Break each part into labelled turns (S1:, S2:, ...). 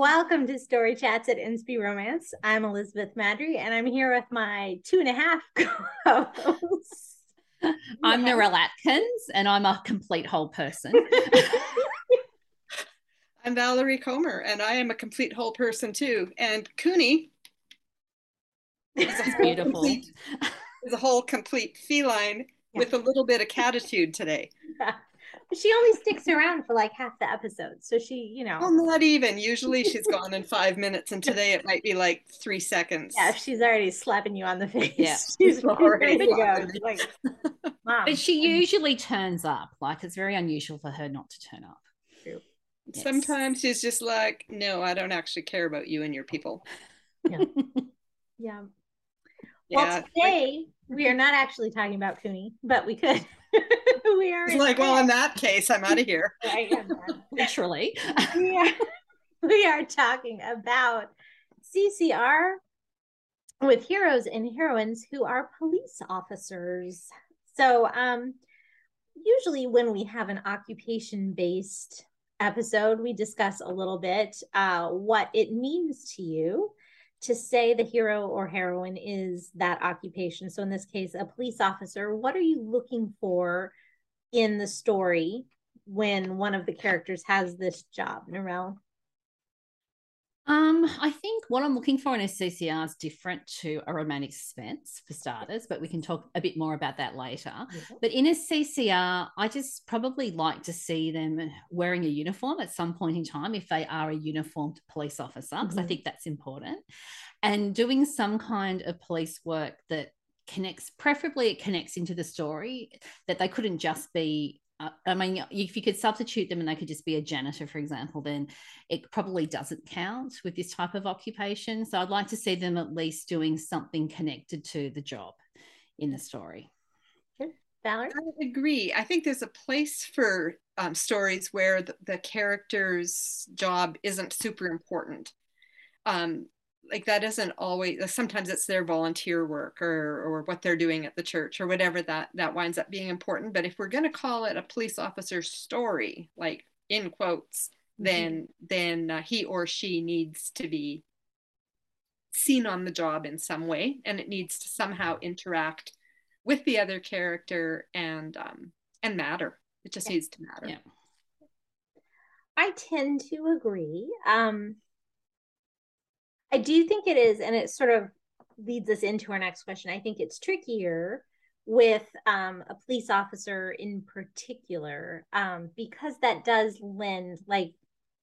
S1: Welcome to Story Chats at Inspy Romance. I'm Elizabeth Maddrey, and I'm here with my two and a half co-hosts.
S2: I'm Narelle Atkins, and I'm a complete whole person.
S3: I'm Valerie Comer, and I am a complete whole person too. And Cooney
S2: is beautiful.
S3: Complete, is a whole complete feline yeah. with a little bit of catitude today.
S1: Yeah. She only sticks around for like half the episode. So she, you know.
S3: Well, not even. Usually she's gone in five minutes, and today it might be like three seconds.
S1: Yeah, she's already slapping you on the face.
S2: Yeah.
S1: She's already to go. Like,
S2: But she usually turns up. Like it's very unusual for her not to turn up.
S3: True. Yes. Sometimes she's just like, no, I don't actually care about you and your people.
S1: Yeah. yeah. Well, today we are not actually talking about Cooney, but we could.
S3: we are like, well, in that case, I'm out of here.
S2: Literally.
S1: we, are, we are talking about CCR with heroes and heroines who are police officers. So, um, usually when we have an occupation based episode, we discuss a little bit uh, what it means to you to say the hero or heroine is that occupation. So, in this case, a police officer, what are you looking for in the story when one of the characters has this job, Narelle?
S2: Um, I think what I'm looking for in a CCR is different to a romantic suspense for starters, but we can talk a bit more about that later. Mm-hmm. But in a CCR, I just probably like to see them wearing a uniform at some point in time if they are a uniformed police officer, because mm-hmm. I think that's important. And doing some kind of police work that connects, preferably it connects into the story, that they couldn't just be I mean, if you could substitute them and they could just be a janitor, for example, then it probably doesn't count with this type of occupation. So I'd like to see them at least doing something connected to the job in the story.
S1: Valerie?
S3: I agree. I think there's a place for um, stories where the, the, character's job isn't super important. Um, like that isn't always sometimes it's their volunteer work or or what they're doing at the church or whatever that that winds up being important but if we're going to call it a police officer's story like in quotes mm-hmm. then then uh, he or she needs to be seen on the job in some way and it needs to somehow interact with the other character and um and matter it just yeah. needs to matter
S2: yeah.
S1: i tend to agree um I do think it is, and it sort of leads us into our next question. I think it's trickier with um, a police officer in particular um, because that does lend like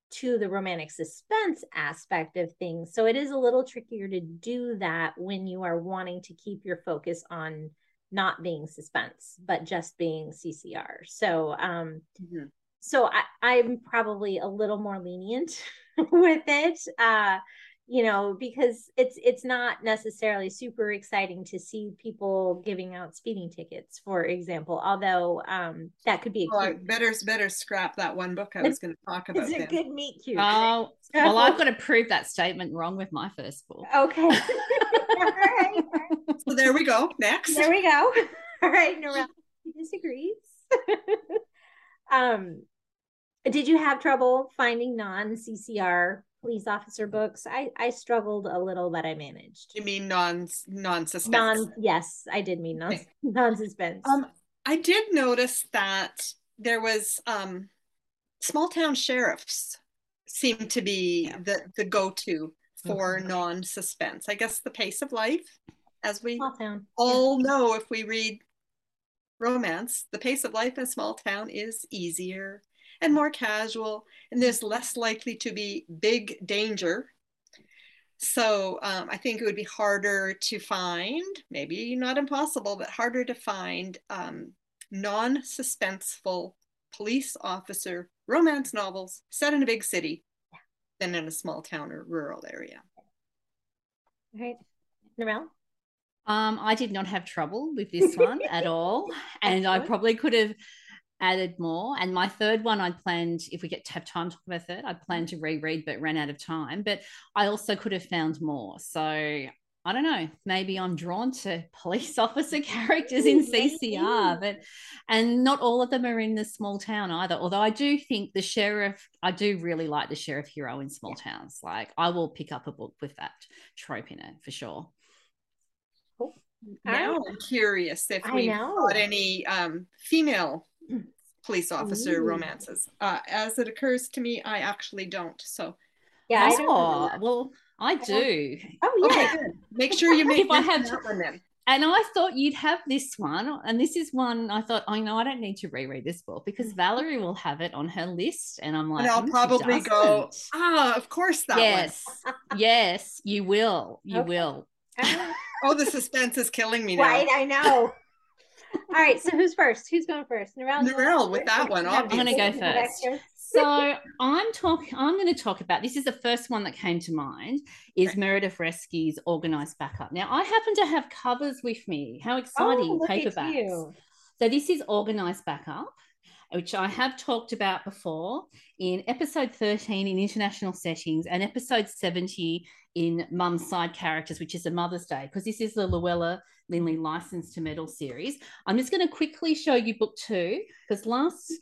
S1: to the romantic suspense aspect of things. So it is a little trickier to do that when you are wanting to keep your focus on not being suspense, but just being CCR. So um, mm-hmm. so I, I'm probably a little more lenient with it. Uh, you know because it's it's not necessarily super exciting to see people giving out speeding tickets for example although um that could be
S3: a oh, better better scrap that one book i was going to talk about
S1: it's a good meet cute.
S2: Oh well i've got to prove that statement wrong with my first book.
S1: Okay. All
S3: right. so there we go. Next.
S1: There we go. All right Narelle disagrees. Um did you have trouble finding non ccr police officer books. I I struggled a little, but I managed.
S3: You mean non non suspense?
S1: Non yes, I did mean non non suspense.
S3: Um, I did notice that there was um, small town sheriffs seem to be yeah. the the go to for mm-hmm. non suspense. I guess the pace of life, as we all yeah. know, if we read romance, the pace of life in a small town is easier and more casual, and there's less likely to be big danger. So um, I think it would be harder to find, maybe not impossible, but harder to find um, non suspenseful police officer romance novels set in a big city than in a small town or rural area.
S1: All right. Narelle?
S2: Um, I did not have trouble with this one at all. And I probably could have added more. And my third one, I'd planned, if we get to have time to talk about third, I'd planned to reread, but ran out of time. But I also could have found more. So I don't know, maybe I'm drawn to police officer characters in CCR, but and not all of them are in the small town either. Although I do think the sheriff, I do really like the sheriff hero in small yeah. towns. Like I will pick up a book with that trope in it for sure.
S3: Now I'm curious if we've got any um, female police officer Ooh. romances. Uh, as it occurs to me, I actually don't. So
S2: yeah, oh, I well, I do.
S1: Oh yeah. Okay,
S3: make sure you make if I have that one then.
S2: And I thought you'd have this one. And this is one I thought, I know I don't need to reread this book because Valerie will have it on her list. And I'm like,
S3: and I'll mm, probably go, ah, oh, of course that
S2: Yes. yes, you will. You okay. will.
S3: oh, the suspense is killing me
S1: now. Right, I know. All right, so who's first? Who's going first?
S3: Narelle. Narelle with that one.
S2: Obviously. I'm going to go first. so I'm talking. I'm going to talk about. This is the first one that came to mind. Is okay. Meredith Resce's organized backup. Now I happen to have covers with me. How exciting! Oh, Paperbacks. So this is organized backup which I have talked about before in episode 13 in international settings and episode 70 in Mum's Side Characters, which is a Mother's Day, because this is the Luella Linley License to Meddle series. I'm just going to quickly show you book two, because last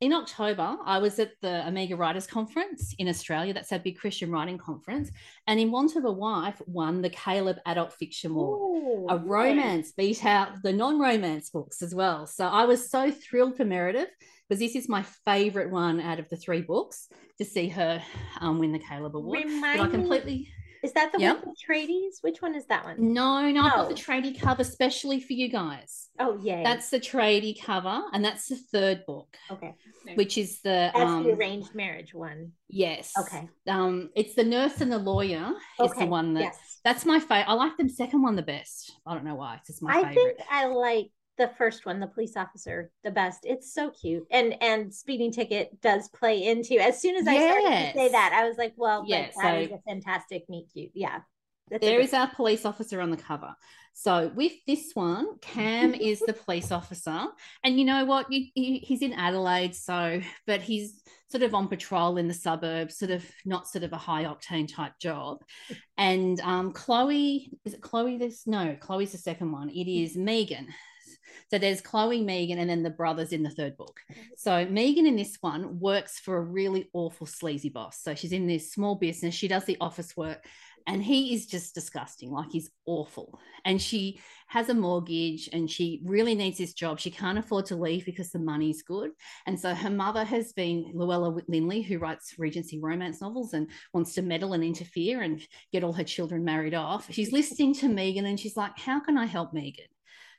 S2: in October, I was at the Omega Writers Conference in Australia. That's our big Christian writing conference. And in Want of a Wife won the Caleb Adult Fiction Award. a romance beat out the non romance books as well. So I was so thrilled for Meredith because this is my favorite one out of the three books to see her um, win the Caleb Award.
S1: Remind but I completely. Me is that the yep. one with tradies? Which one is that one?
S2: No, no, I've got the tradie cover especially for you guys.
S1: Oh yeah.
S2: That's the tradie cover, and that's the third book.
S1: Okay.
S2: Which is the
S1: That's um, the arranged marriage one.
S2: Yes.
S1: Okay.
S2: Um, it's the nurse and the lawyer okay. is the one that yes. that's my favorite. I like the second one the best. I don't know why. It's just my I favorite.
S1: think I like the first one the police officer the best. It's so cute. And and speeding ticket does play into as soon as i yes. started to say that i was like well yeah, that so is a fantastic meet cute. Yeah.
S2: There is our police officer on the cover. So with this one cam is the police officer. And you know what? You, you, he's in adelaide so but he's sort of on patrol in the suburbs sort of not sort of a high octane type job. And um, chloe is it chloe this no chloe's the second one. It is megan so there's Chloe, Megan, and then the brothers in the third book. Mm-hmm. So Megan in this one works for a really awful, sleazy boss. So she's in this small business, she does the office work, and he is just disgusting. Like he's awful. And she has a mortgage and she really needs this job. She can't afford to leave because the money's good. And so her mother has been Luella Linley, who writes Regency romance novels and wants to meddle and interfere and get all her children married off. She's listening to Megan and she's like, How can I help Megan?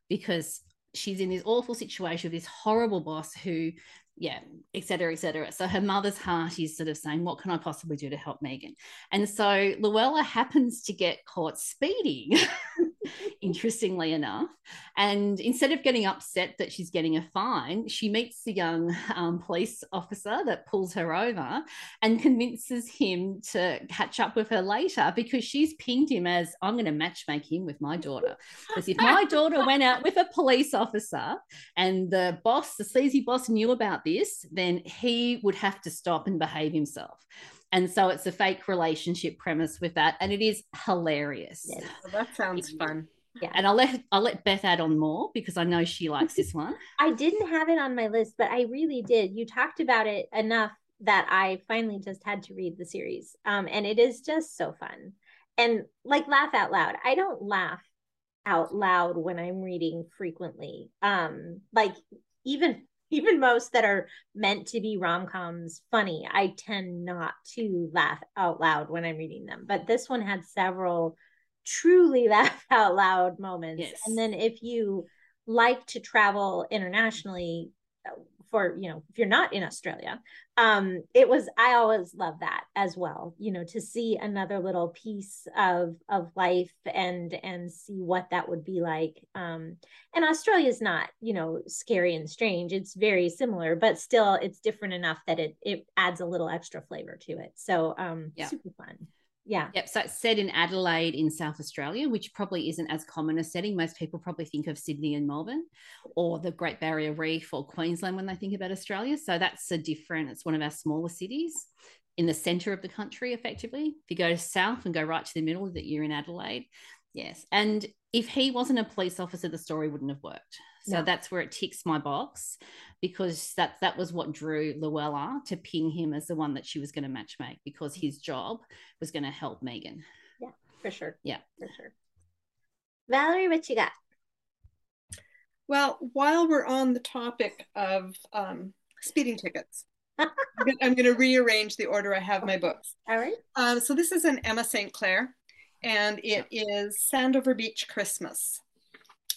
S2: Because she's in this awful situation with this horrible boss who yeah, et cetera, et cetera. So her mother's heart is sort of saying, What can I possibly do to help Megan? And so Luella happens to get caught speeding interestingly enough. And instead of getting upset that she's getting a fine, she meets the young um, police officer that pulls her over and convinces him to catch up with her later because she's pinged him as I'm going to matchmake him with my daughter. Because if my daughter went out with a police officer and the boss, the sleazy boss, knew about this, then he would have to stop and behave himself. And so it's a fake relationship premise with that. And it is hilarious.
S3: Yeah, that sounds fun.
S2: Yeah. And I'll let I'll let Beth add on more because I know she likes this one.
S1: I didn't have it on my list, but I really did. You talked about it enough that I finally just had to read the series. Um, and it is just so fun. And like laugh out loud. I don't laugh out loud when I'm reading frequently. Um, like even even most that are meant to be rom-coms funny i tend not to laugh out loud when i'm reading them but this one had several truly laugh out loud moments yes. and then if you like to travel internationally for you know if you're not in australia um it was i always love that as well you know to see another little piece of of life and and see what that would be like. Um and australia is not you know scary and strange. It's very similar but still it's different enough that it it adds a little extra flavor to it. So um yeah. super fun yeah.
S2: Yep. So it's set in Adelaide in South Australia, which probably isn't as common a setting. Most people probably think of Sydney and Melbourne or the Great Barrier Reef or Queensland when they think about Australia. So that's a different, it's one of our smaller cities in the center of the country, effectively. If you go south and go right to the middle, that you're in Adelaide. Yes. And if he wasn't a police officer, the story wouldn't have worked. So
S1: No.
S2: that's where it ticks my box because that that was what drew Luella to ping him as the one that she was going to matchmake because his job was going to help Megan.
S1: Yeah, for sure.
S2: Yeah.
S1: For sure. Valerie, what you got?
S3: Well, while we're on the topic of um, speeding tickets, I'm gonna- I'm going to rearrange the order I have my books.
S1: All right.
S3: Um, so this is an Emma St. Clair, and it is Sandover Beach Christmas,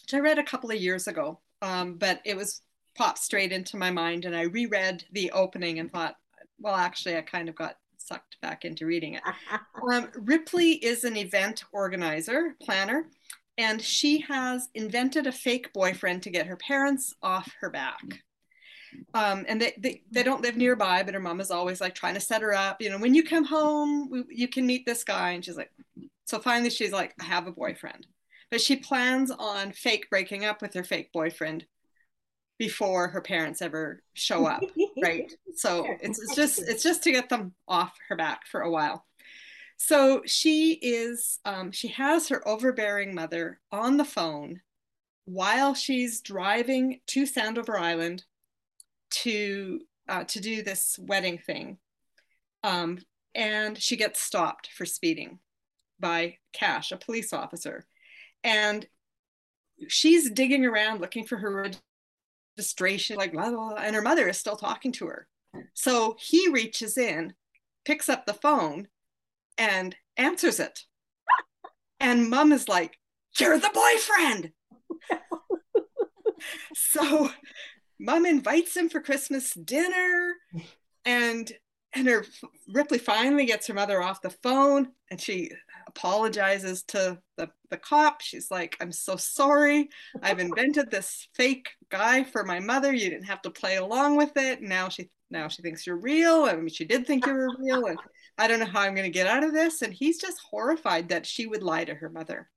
S3: which I read a couple of years ago, um, but it was popped straight into my mind, and I reread the opening and thought, well, actually, I kind of got sucked back into reading it. Um, Ripley is an event organizer, planner, and she has invented a fake boyfriend to get her parents off her back. Um, and they, they, they don't live nearby, but her mom is always like trying to set her up. You know, when you come home, we, you can meet this guy. And she's like, so finally she's like, I have a boyfriend. But she plans on fake breaking up with her fake boyfriend before her parents ever show up right? So it's, it's just it's just to get them off her back for a while. So she is um, she has her overbearing mother on the phone while she's driving to sandover island to uh, to do this wedding thing. Um, and she gets stopped for speeding by cash a police officer and she's digging around looking for her registration, like blah, blah, blah, and her mother is still talking to her. So he reaches in, picks up the phone, and answers it. And mom is like, You're the boyfriend. so mom invites him for Christmas dinner, and and her Ripley finally gets her mother off the phone and she apologizes to the, the cop. She's like, I'm so sorry. I've invented this fake guy for my mother. You didn't have to play along with it. Now she now she thinks you're real. I mean, she did think you were real, and I don't know how I'm going to get out of this. And he's just horrified that she would lie to her mother.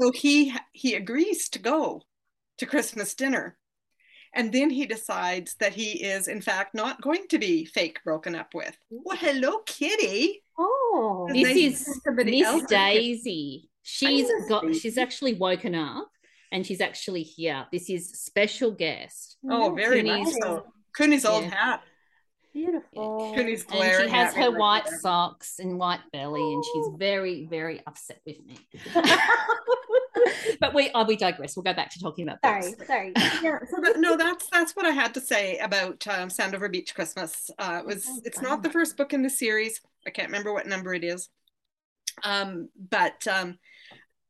S3: So he he agrees to go to Christmas dinner. And then he decides that he is, in fact, not going to be fake broken up with. Well, hello, kitty.
S1: Oh.
S3: This
S2: This is Miss. Daisy. She's got she's actually woken up and she's actually here. This is special guest.
S3: Oh, very much
S2: Cooney's-
S3: so. Cooney's old
S2: Yeah.
S3: hat.
S1: Beautiful.
S3: Cooney's
S2: And she has her white
S3: that.
S2: socks and white belly, and she's
S1: Oh.
S2: very, very upset with me. but we oh, we digress. We'll go back to talking about
S1: sorry,
S2: books.
S1: sorry.
S3: Yeah, so that, no, that's that's what I had to say about um, Sandover Beach Christmas. Uh, it was
S1: sounds
S3: it's
S1: fun.
S3: not the first book in the series. I can't remember what number it is, um, but um,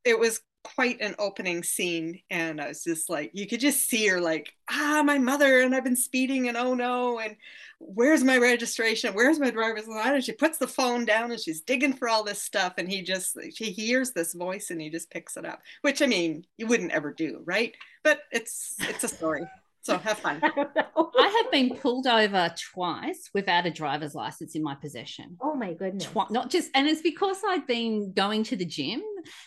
S3: it was quite an opening scene, and I was just like, you could just see her like, ah, my mother, and I've been speeding, and oh no, and where's my registration? Where's my driver's license? And she puts the phone down, and she's digging for all this stuff, and he just he hears this voice, and he just picks it up. Which I mean, you wouldn't ever do, right? But it's it's a story, so have fun.
S1: I don't know.
S2: I have been pulled over twice without a driver's license in my possession.
S1: Oh my goodness.
S2: Twi- not just, and it's because I'd been going to the gym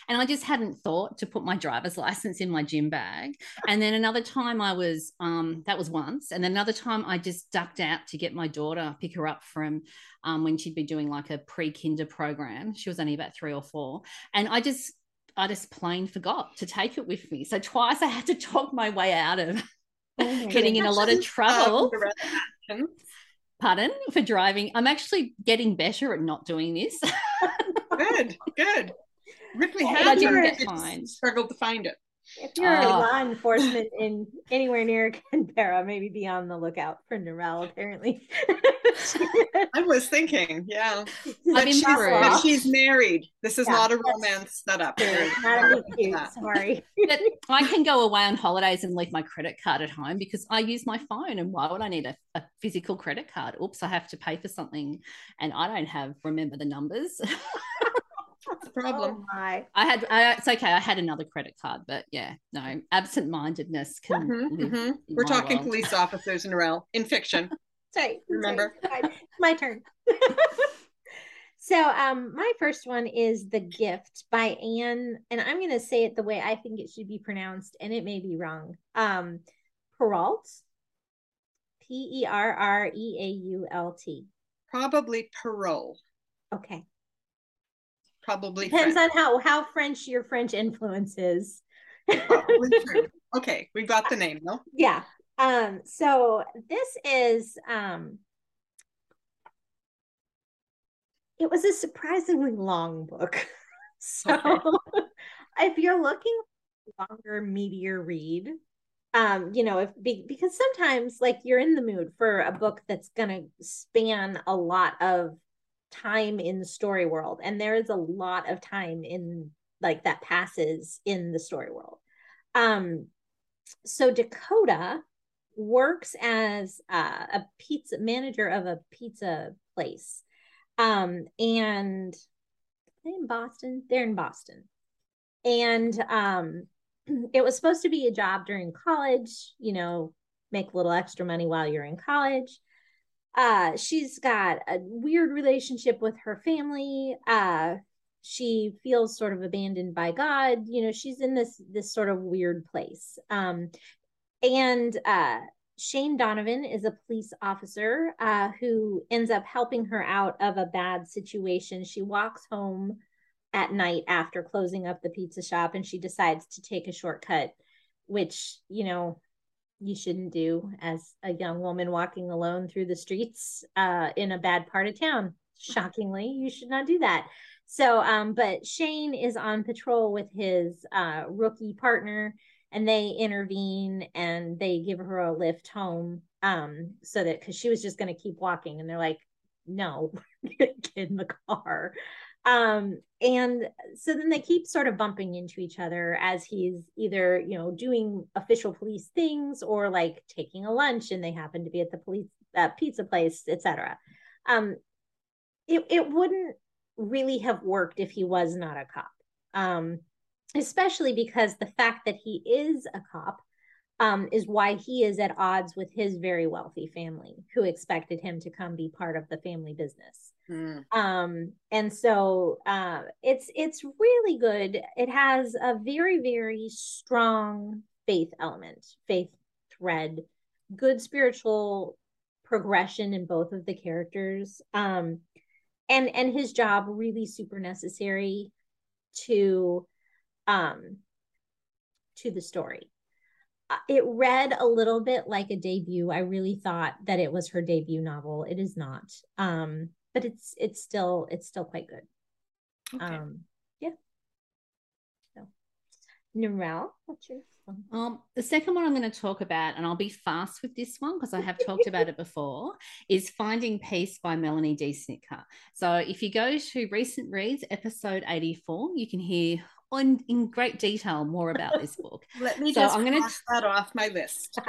S2: and I just hadn't thought to put my driver's license in my gym bag. And then another time I was, um, that was once. And then another time I just ducked out to get my daughter, pick her up from um, when she'd be doing like a pre kinder program. She was only about three or four. And I just, I just plain forgot to take it with me. So twice I had to talk my way out of
S1: Oh
S2: getting in a lot of
S3: Uh,
S2: trouble.
S3: for the rest of the
S2: Pardon for driving. I'm actually getting better at not doing this.
S3: Good, good. Ripley had
S1: I didn't
S3: her,
S2: get
S3: she just
S2: fined.
S3: struggled to find it.
S1: If you're
S2: Oh.
S1: law enforcement in anywhere near Canberra, maybe be on the lookout for Narelle, apparently.
S3: I was thinking, yeah. But she's, but she's married. This is
S1: Yeah,
S3: not a romance setup.
S1: Not a cute, sorry.
S2: But I can go away on holidays and leave my credit card at home because I use my phone. And why would I need a, a physical credit card? Oops, I have to pay for something and I don't have remember the numbers.
S3: That's the problem.
S1: Oh.
S2: I had I, it's okay. I had another credit card, but yeah, no, absent-mindedness can
S3: Mhm, mhm.
S2: in
S3: We're talking
S2: world.
S3: police officers in Rel in fiction.
S1: Sorry.
S3: Remember?
S1: sorry. My turn. so um my first one is The Gift by Anne, and I'm gonna say it the way I think it should be pronounced, and it may be wrong. Um Perreault. P E R R E A U L T.
S3: Probably parole.
S1: Okay.
S3: Probably
S1: depends
S3: French.
S1: on how how French your French influence is.
S3: Okay, we got the name though.
S1: Yeah. Um, so this is um it was a surprisingly long book. So
S3: Okay.
S1: if you're looking for a longer, meatier read, um, you know, if be, because sometimes like you're in the mood for a book that's gonna span a lot of time in the story world, and there is a lot of time in like that passes in the story world. Um, so Dakota works as uh, a pizza manager of a pizza place. Um, and in Boston? They're in Boston. And um, it was supposed to be a job during college, you know, make a little extra money while you're in college. Uh, she's got a weird relationship with her family. Uh, she feels sort of abandoned by God. You know, she's in this this sort of weird place. Um, and uh, Shane Donovan is a police officer uh, who ends up helping her out of a bad situation. She walks home at night after closing up the pizza shop and she decides to take a shortcut, which, you know, you shouldn't do as a young woman walking alone through the streets uh, in a bad part of town. Shockingly, you should not do that. So, um, but Shane is on patrol with his uh, rookie partner and they intervene and they give her a lift home um so that because she was just going to keep walking and they're like no get in the car um and so then they keep sort of bumping into each other as he's either you know doing official police things or like taking a lunch and they happen to be at the police uh, pizza place etc um it, it wouldn't really have worked if he was not a cop um especially because the fact that he is a cop um, is why he is at odds with his very wealthy family who expected him to come be part of the family business.
S3: Mm.
S1: Um, and so uh, it's it's really good. It has a very very strong faith element, faith thread, good spiritual progression in both of the characters. Um, and and his job really super necessary to um to the story uh, it read a little bit like a debut i really thought that it was her debut novel it is not um but it's it's still it's still quite good
S3: Okay.
S1: um yeah so Narelle, what's your
S2: Um, the second one I'm going to talk about, and I'll be fast with this one because I have talked about it before, is Finding Peace by Melanie D. Snitker. So if you go to recent reads, episode 84, you can hear on in great detail more about this book.
S3: Let me
S2: So
S3: just
S2: I'm gonna-
S3: cross that off my list.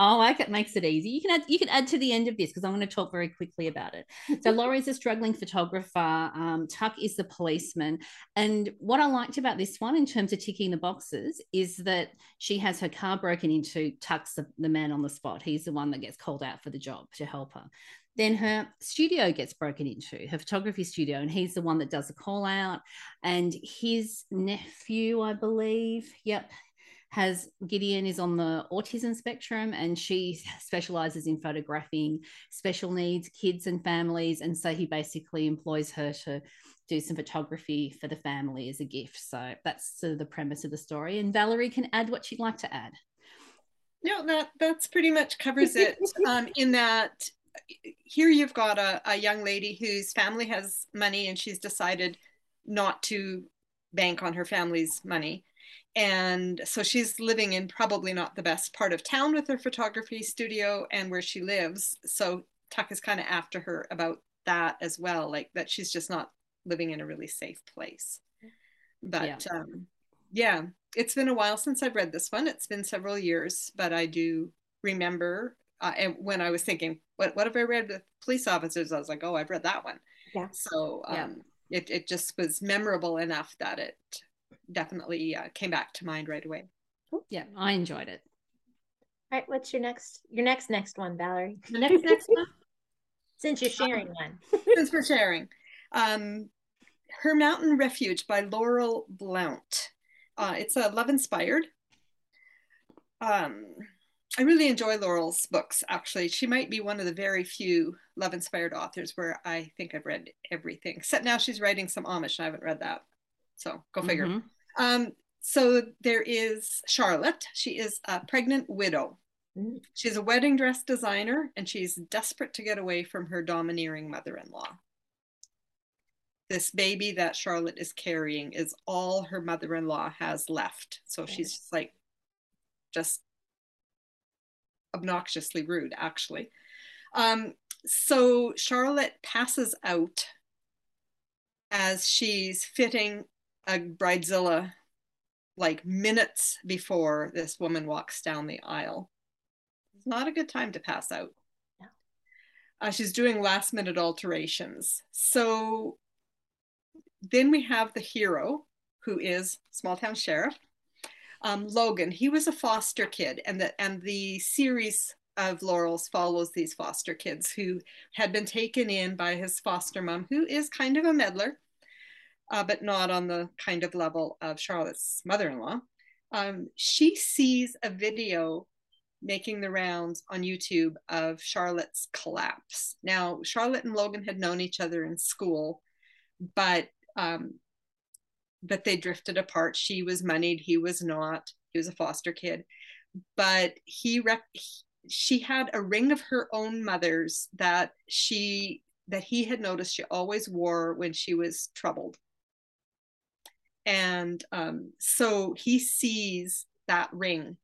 S2: Oh, like it makes it easy. You can add you can add to the end of this because I'm going to talk very quickly about it. So Laurie's a struggling photographer. Um, Tuck is the policeman. And what I liked about this one in terms of ticking the boxes is that she has her car broken into. Tuck's the, the man on the spot. He's the one that gets called out for the job to help her. Then her studio gets broken into, her photography studio, and he's the one that does the call out. And his nephew, I believe, yep, has Gideon is on the autism spectrum and she specializes in photographing special needs kids and families. And so he basically employs her to do some photography for the family as a gift. So that's sort of the premise of the story. And Valerie can add what she'd like to add.
S3: No, that that's pretty much covers it. um, in that, here you've got a, a young lady whose family has money and she's decided not to bank on her family's money. And so she's living in probably not the best part of town with her photography studio and where she lives. So Tuck is kind of after her about that as well, like that she's just not living in a really safe place. But
S2: Yeah.
S3: um, yeah, it's been a while since I've read this one. It's been several years, but I do remember uh, and when I was thinking, what what have I read with police officers? I was like, oh, I've read that one.
S1: Yeah.
S3: So um,
S2: Yeah.
S3: it it just was memorable enough that it definitely uh, came back to mind right away.
S2: Yeah, I enjoyed it.
S1: all right what's your next your next next one valerie
S3: The next next one,
S1: since you're sharing one
S3: thanks for sharing. Um, Her Mountain Refuge by Laurel Blount. Uh, it's a love inspired. Um, I really enjoy Laurel's books. Actually, she might be one of the very few love inspired authors where I think I've read everything. Except now she's writing some Amish, and I haven't read that. So go figure. Mm-hmm. Um, so there is Charlotte. She is a pregnant widow. She's a wedding dress designer, and she's desperate to get away from her domineering mother-in-law. This baby that Charlotte is carrying is all her mother-in-law has left. So she's just like, just obnoxiously rude, actually. Um, so Charlotte passes out as she's fitting a bridezilla like minutes before this woman walks down the aisle. It's not a good time to pass out. Yeah. Uh, she's doing last minute alterations. So then we have the hero, who is small town sheriff, um, Logan. He was a foster kid, and the and the series of Laurel's follows these foster kids who had been taken in by his foster mom, who is kind of a meddler, uh, but not on the kind of level of Charlotte's mother-in-law. Um, she sees a video making the rounds on YouTube of Charlotte's collapse. Now, Charlotte and Logan had known each other in school, but um, but they drifted apart. She was moneyed, he was not. He was a foster kid, but he rep- she had a ring of her own mother's that she that he had noticed she always wore when she was troubled. And um, so he sees that ring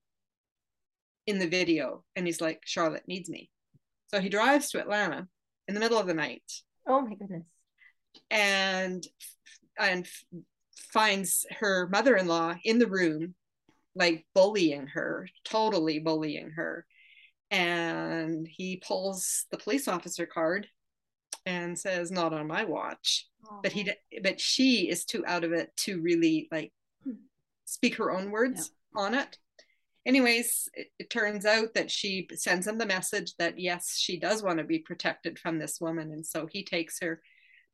S3: in the video and he's like charlotte needs me. So he drives to atlanta in the middle of the night.
S1: Oh my goodness.
S3: And and finds her mother-in-law in the room like bullying her totally bullying her. And he pulls the police officer card and says not on my watch. Aww. but he but she is too out of it to really like speak her own words yeah. on it. Anyways it, it, turns out that she sends him the message that yes she does want to be protected from this woman. And so he takes her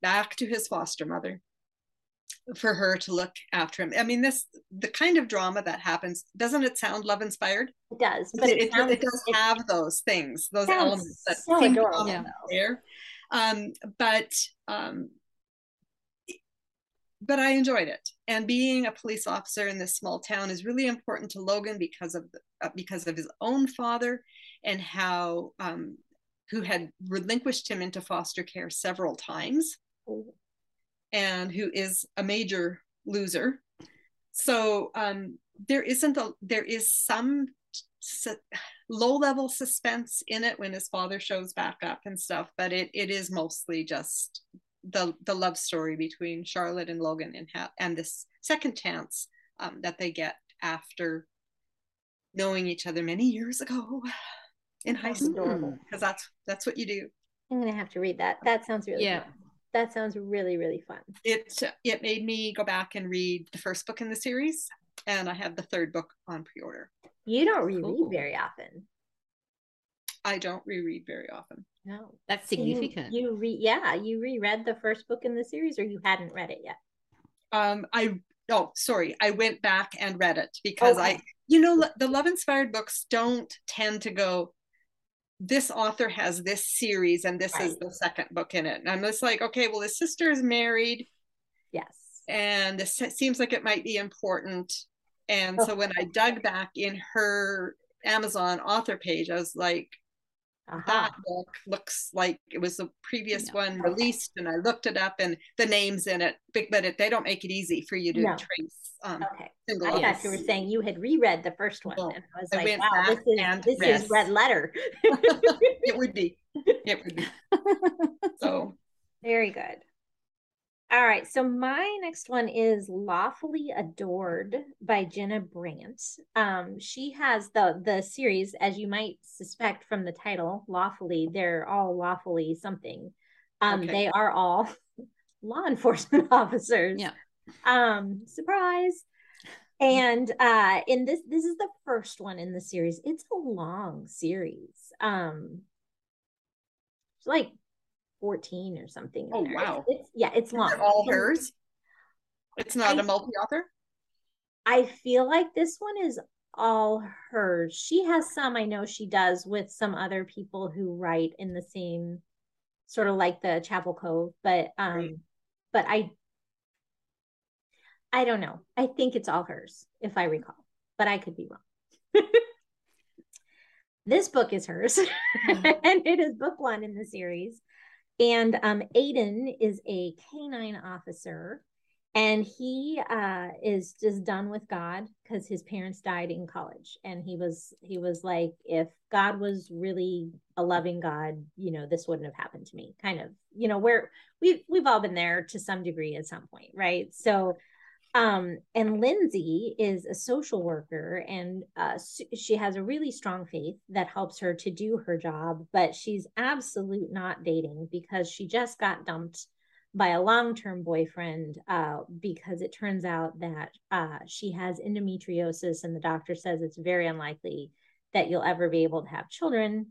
S3: back to his foster mother for her to look after him. I mean, this the kind of drama that happens. Doesn't it sound love inspired?
S1: It does,
S3: but it, it, sounds, it does have those things, those elements that so seem adorable. Yeah. there. Um, but um, but I enjoyed it. And being a police officer in this small town is really important to Logan because of the, uh, because of his own father and how um, who had relinquished him into foster care several times. And who is a major loser. So um, there isn't a there is some su- low level suspense in it when his father shows back up and stuff, but it it is mostly just the the love story between Charlotte and Logan and ha- and this second chance um, that they get after knowing each other many years ago in high school because that's that's what you do.
S1: I'm gonna have to read that. That sounds really yeah. Cool that sounds really really fun.
S3: It it made me go back and read the first book in the series and i have the third book on pre-order.
S1: You don't reread cool. very often.
S3: I don't reread very often.
S1: No.
S2: That's significant
S1: you, you read yeah you reread the first book in the series or you hadn't read it yet?
S3: Um i oh sorry i went back and read it because okay. i you know the love inspired books don't tend to go this author has this series and this right. is the second book in it. And I'm just like, okay, well, his sister is married.
S1: Yes.
S3: And this seems like it might be important. And oh. so when I dug back in her Amazon author page, I was like, uh-huh. that book looks like it was the previous no. one released and i looked it up and the names in it but it, they don't make it easy for you to no. trace um,
S1: okay. i thought you were saying you had reread the first one and i was I like wow this is this is red letter.
S3: It would be. It would be. So
S1: very good all right, so my next one is Lawfully Adored by Jenna Brandt. Um, she has the the series, as you might suspect from the title, Lawfully. They're all lawfully something. Um, okay. they are all law enforcement officers.
S2: Yeah.
S1: Um, surprise. And uh, in this, this is the first one in the series. It's a long series. Um, it's like 14 or something.
S3: Oh, wow.
S1: It's, it's, yeah, it's long.
S3: all hers? It's not I, a multi author?
S1: I feel like this one is all hers. She has some I know she does with some other people who write in the same sort of like the Chapel Cove, but um right. but I I don't know. I think it's all hers if I recall, but I could be wrong. this book is hers mm-hmm. and it is book one in the series. And um Aiden is a canine officer and he uh, is just done with god because his parents died in college. And he was he was like if god was really a loving god you know this wouldn't have happened to me kind of you know where we've we've all been there to some degree at some point right? So um and lindsay is a social worker and uh, she has a really strong faith that helps her to do her job but she's absolute not dating because she just got dumped by a long-term boyfriend uh, because it turns out that uh, she has endometriosis and the doctor says it's very unlikely that you'll ever be able to have children.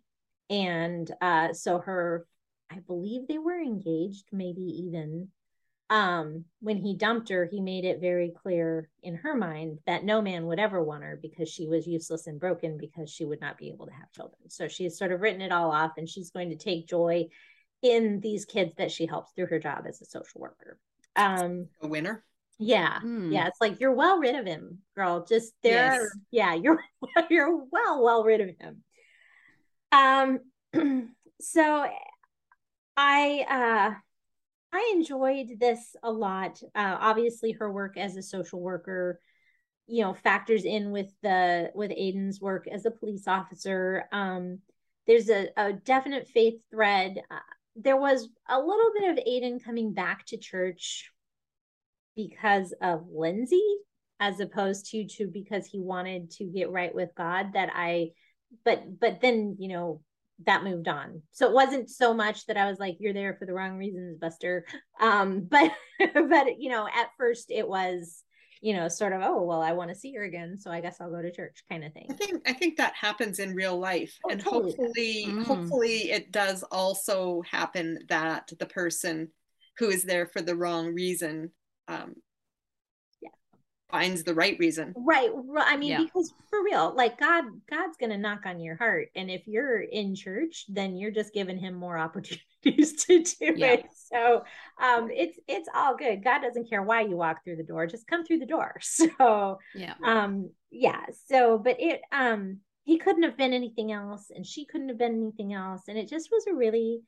S1: And uh, so her i believe they were engaged maybe even um, when he dumped her he made it very clear in her mind that no man would ever want her because she was useless and broken because she would not be able to have children so she's sort of written it all off and she's going to take joy in these kids that she helps through her job as a social worker. Um,
S3: a winner.
S1: Yeah, mm. yeah. It's like you're well rid of him, girl. Just there. Yes. Yeah, you're you're well well rid of him. Um, so I uh I enjoyed this a lot. Uh, obviously, her work as a social worker, you know, factors in with the with Aiden's work as a police officer. Um, there's a, a definite faith thread. Uh, there was a little bit of Aiden coming back to church because of Lindsay, as opposed to to because he wanted to get right with God. That I, but but then you know that moved on. So it wasn't so much that I was like, "You're there for the wrong reasons, Buster." Um, but but you know, at first it was you know, sort of, oh, well, I want to see her again, so I guess I'll go to church kind of thing.
S3: I think I think that happens in real life. Oh, and totally. hopefully mm. hopefully it does also happen that the person who is there for the wrong reason um, finds the right reason.
S1: Right i mean yeah. because for real like god god's gonna knock on your heart and if you're in church then you're just giving him more opportunities to do yeah. it. So um it's it's all good. God doesn't care why you walk through the door just come through the door. So
S2: yeah.
S1: um yeah so but it um he couldn't have been anything else and she couldn't have been anything else and it just was a really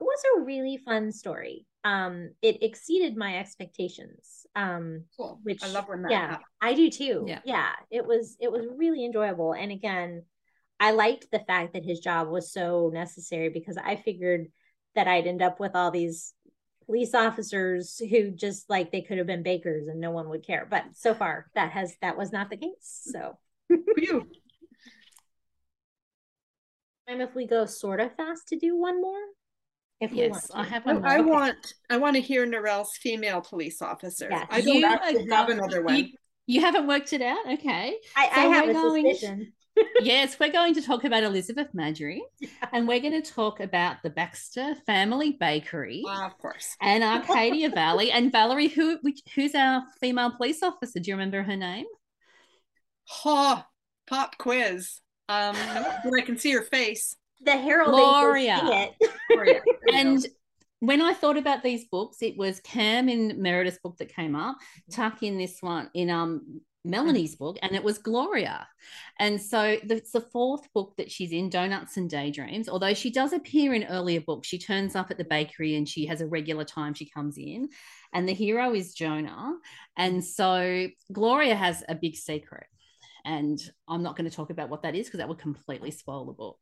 S1: it was a really fun story um it exceeded my expectations um
S3: cool. which i love when that
S1: yeah
S3: happens.
S1: i do too yeah. yeah it was it was really enjoyable and again i liked the fact that his job was so necessary because i figured that i'd end up with all these police officers who just like they could have been bakers and no one would care but so far that has that was not the case so
S3: you
S1: time if we go sort of fast to do one more
S2: if yes, I have. One
S3: I want. I want to hear Narelle's female police officer. Yes. I don't you actually have another one.
S2: You, you, haven't worked it out, okay?
S1: I, so I have a going, suspicion.
S2: yes, we're going to talk about Elizabeth Maddrey, yeah. and we're going to talk about the Baxter Family Bakery,
S3: uh, of course,
S2: and Arcadia Valley. And Valerie, who which, who's our female police officer? Do you remember her name?
S3: Ha! Oh, pop quiz. Um, I can see her face
S1: the Herald
S2: Gloria. Gloria. and when I thought about these books, it was Cam in Meredith's book that came up, Tuck in this one in um Melanie's book, and it was Gloria. And so it's the fourth book that she's in, Donuts and Daydreams. Although she does appear in earlier books, she turns up at the bakery and she has a regular time she comes in. And the hero is Jonah. And so Gloria has a big secret and I'm not going to talk about what that is because that would completely spoil the book.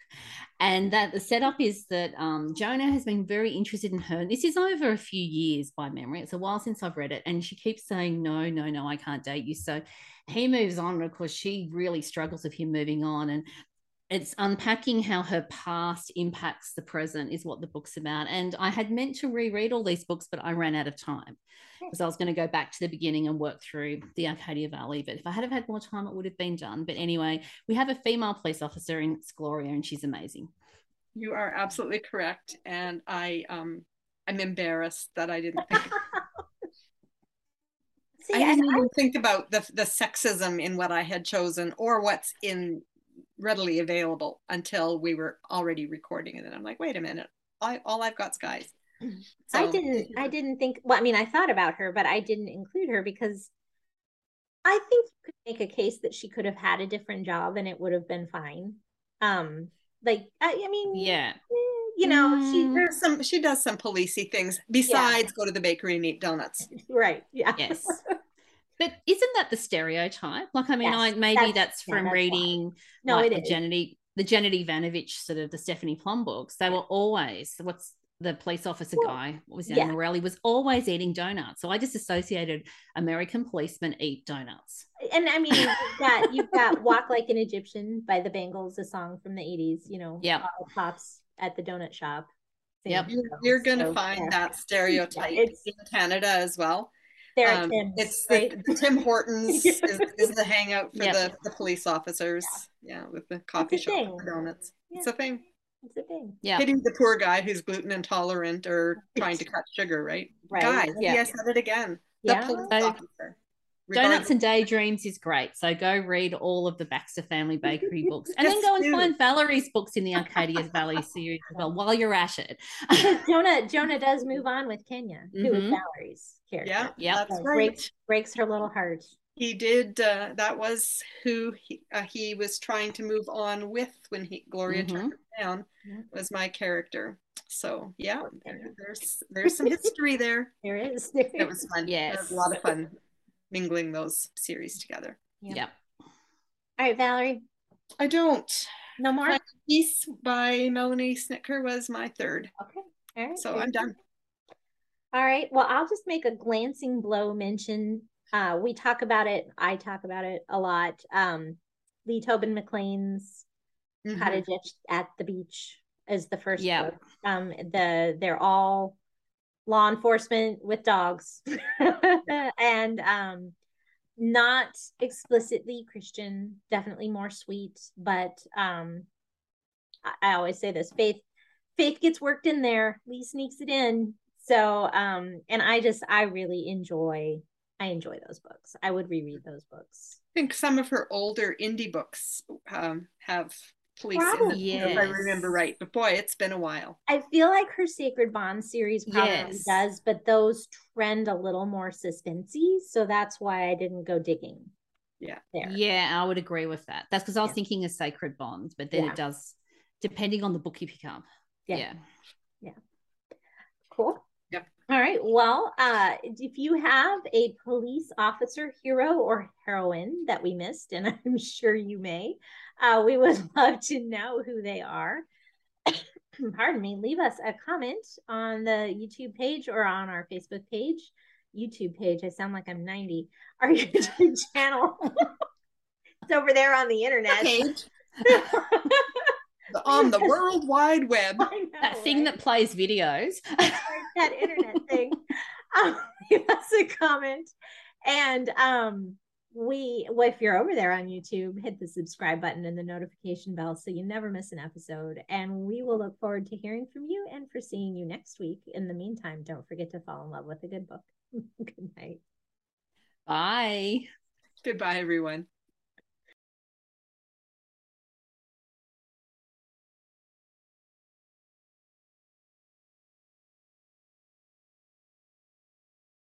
S2: And that the setup is that um, Jonah has been very interested in her. This is over a few years by memory. It's a while since I've read it, and she keeps saying, "No, no, no, I can't date you." So he moves on Of course, she really struggles with him moving on, and it's unpacking how her past impacts the present is what the book's about. And i had meant to reread all these books but i ran out of time because i was going to go back to the beginning and work through the arcadia valley. But if i had have had more time it would have been done. But anyway we have a female police officer in gloria and she's amazing.
S3: You are absolutely correct. And i um i'm embarrassed that i didn't think See, I didn't I, even think about the the sexism in what I had chosen or what's in readily available until we were already recording And then I'm like, wait a minute, I, all I've got's guys.
S1: So, I didn't. I didn't think. Well, I mean, I thought about her, but I didn't include her because I think you could make a case that she could have had a different job and it would have been fine. Um, like I, I mean,
S2: yeah,
S1: eh, you know, mm.
S3: she there's some she does some policey things besides yeah. go to the bakery and eat donuts.
S1: Right. Yeah.
S2: Yes. But isn't that the stereotype? Like, I mean, yes, I maybe that's, that's from yeah, that's reading why. no, like the Janet, the Janet Evanovich sort of the Stephanie Plum books. They were always what's the police officer well, guy, what was it, yeah. Morelli, was always eating donuts. So I just associated American policemen eat donuts.
S1: And I mean, you've got you've got "Walk Like an Egyptian" by the Bangles, a song from the '80s. You know,
S2: yeah,
S1: pops at the donut shop.
S2: Yep,
S3: you're, you're going to so, find yeah. that stereotype yeah, in Canada as well. Um, it's right? the, the, Tim Hortons is, is, the hangout for yep. the, the police officers. Yeah, yeah with the coffee shop donuts. It's a thing.
S1: It's a thing.
S2: Yeah.
S3: Hitting the poor guy who's gluten intolerant or trying to cut sugar, right?
S1: Right.
S3: Guys, yeah. has said it again. The
S1: yeah.
S3: police officer.
S2: Donuts and Daydreams is great. So go read all of the Baxter Family Bakery books and then go and find Valerie's books in the Arcadia Valley series as well while you're at it.
S1: Jonah Jonah does move on with Kenya, who mm-hmm. is Valerie's character.
S3: Yeah,
S2: yeah,
S3: that's
S1: so
S3: right.
S1: Breaks, breaks her little heart
S3: he did uh, that was who he, uh, he was trying to move on with when he gloria mm-hmm. turned him down was my character so yeah there's there's some history there
S1: there is
S3: it was fun
S2: yes
S3: it was a lot of fun mingling those series together.
S2: Yeah. Yep.
S1: all right valerie.
S3: I don't.
S1: No more?
S3: Piece by melanie Snitker was my third.
S1: Okay. All right.
S3: So i'm done.
S1: All right. Well i'll just make a glancing blow mention. Uh, we talk about it. I talk about it a lot. Um, Lee Tobin McClain's mm-hmm. Cottage at the Beach is the first
S2: yeah.
S1: book. Um, the they're all law enforcement with dogs, and um, not explicitly Christian. Definitely more sweet, but um, I, I always say this: faith faith gets worked in there. Lee sneaks it in. So, um, and I just I really enjoy I enjoy those books. I would reread those books.
S3: I think some of her older indie books um, have police
S1: probably,
S3: in yes. if I remember right. But boy, it's been a while.
S1: I feel like her Sacred Bond series probably yes. does, but those trend a little more suspensey. So that's why I didn't go digging.
S3: Yeah.
S1: There.
S2: Yeah, I would agree with that. That's because I was yeah. thinking of Sacred Bonds, but then yeah. it does, depending on the book you pick up.
S1: Yeah.
S2: Yeah.
S1: yeah. Cool. Well, uh, if you have a police officer, hero, or heroine that we missed, and I'm sure you may, uh, we would love to know who they are. Pardon me. Leave us a comment on the YouTube page or on our Facebook page. YouTube page. I sound like I'm 90. Our YouTube channel. it's over there on the internet.
S3: Page. on the World Wide Web.
S2: Know, that thing right? that plays videos.
S1: that internet thing. Um, leave us a comment. And um, we, well, if you're over there on YouTube, hit the subscribe button and the notification bell so you never miss an episode. And we will look forward to hearing from you and for seeing you next week. In the meantime, don't forget to fall in love with a good book. good night.
S2: Bye.
S3: Goodbye, everyone.